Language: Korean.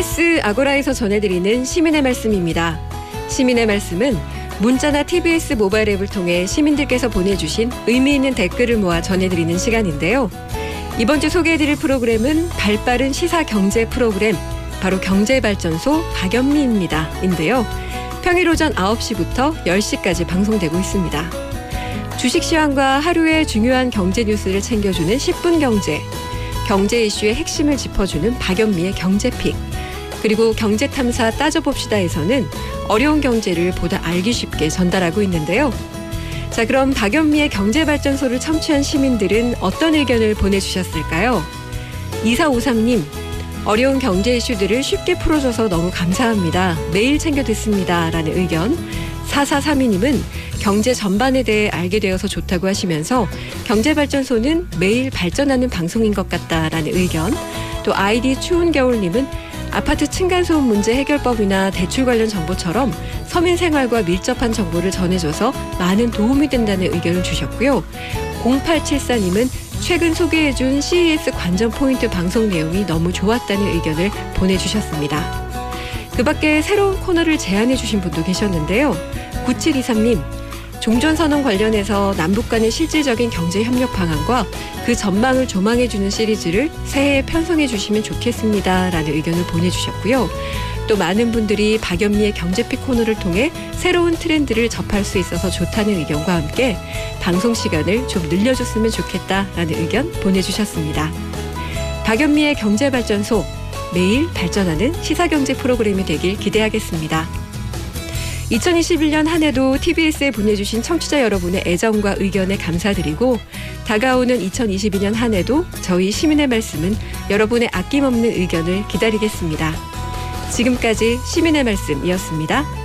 TBS 아고라에서 전해드리는 시민의 말씀입니다. 시민의 말씀은 문자나 TBS 모바일 앱을 통해 시민들께서 보내주신 의미 있는 댓글을 모아 전해드리는 시간인데요. 이번 주 소개해드릴 프로그램은 발빠른 시사 경제 프로그램 바로 경제발전소 박연미입니다. 인데요. 평일 오전 9시부터 10시까지 방송되고 있습니다. 주식 시황과 하루의 중요한 경제 뉴스를 챙겨주는 10분 경제, 경제 이슈의 핵심을 짚어주는 박연미의 경제픽, 그리고 경제탐사 따져봅시다에서는 어려운 경제를 보다 알기 쉽게 전달하고 있는데요. 자, 그럼 박연미의 경제발전소를 청취한 시민들은 어떤 의견을 보내주셨을까요? 2453님, 어려운 경제 이슈들을 쉽게 풀어줘서 너무 감사합니다. 매일 챙겨 듣습니다. 라는 의견. 4432님은 경제 전반에 대해 알게 되어서 좋다고 하시면서 경제발전소는 매일 발전하는 방송인 것 같다라는 의견. 또 아이디 추운 겨울님은 아파트 층간소음 문제 해결법이나 대출 관련 정보처럼 서민 생활과 밀접한 정보를 전해줘서 많은 도움이 된다는 의견을 주셨고요. 0874님은 최근 소개해준 CES 관전 포인트 방송 내용이 너무 좋았다는 의견을 보내주셨습니다. 그 밖에 새로운 코너를 제안해주신 분도 계셨는데요. 9723님, 종전선언 관련해서 남북 간의 실질적인 경제협력 방안과 그 전망을 조망해주는 시리즈를 새해에 편성해 주시면 좋겠습니다. 라는 의견을 보내주셨고요. 또 많은 분들이 박연미의 경제픽 코너를 통해 새로운 트렌드를 접할 수 있어서 좋다는 의견과 함께 방송 시간을 좀 늘려줬으면 좋겠다라는 의견 보내주셨습니다. 박연미의 경제발전소 매일 발전하는 시사경제 프로그램이 되길 기대하겠습니다. 2021년 한 해도 TBS에 보내주신 청취자 여러분의 애정과 의견에 감사드리고 다가오는 2022년 한 해도 저희 시민의 말씀은 여러분의 아낌없는 의견을 기다리겠습니다. 지금까지 시민의 말씀이었습니다.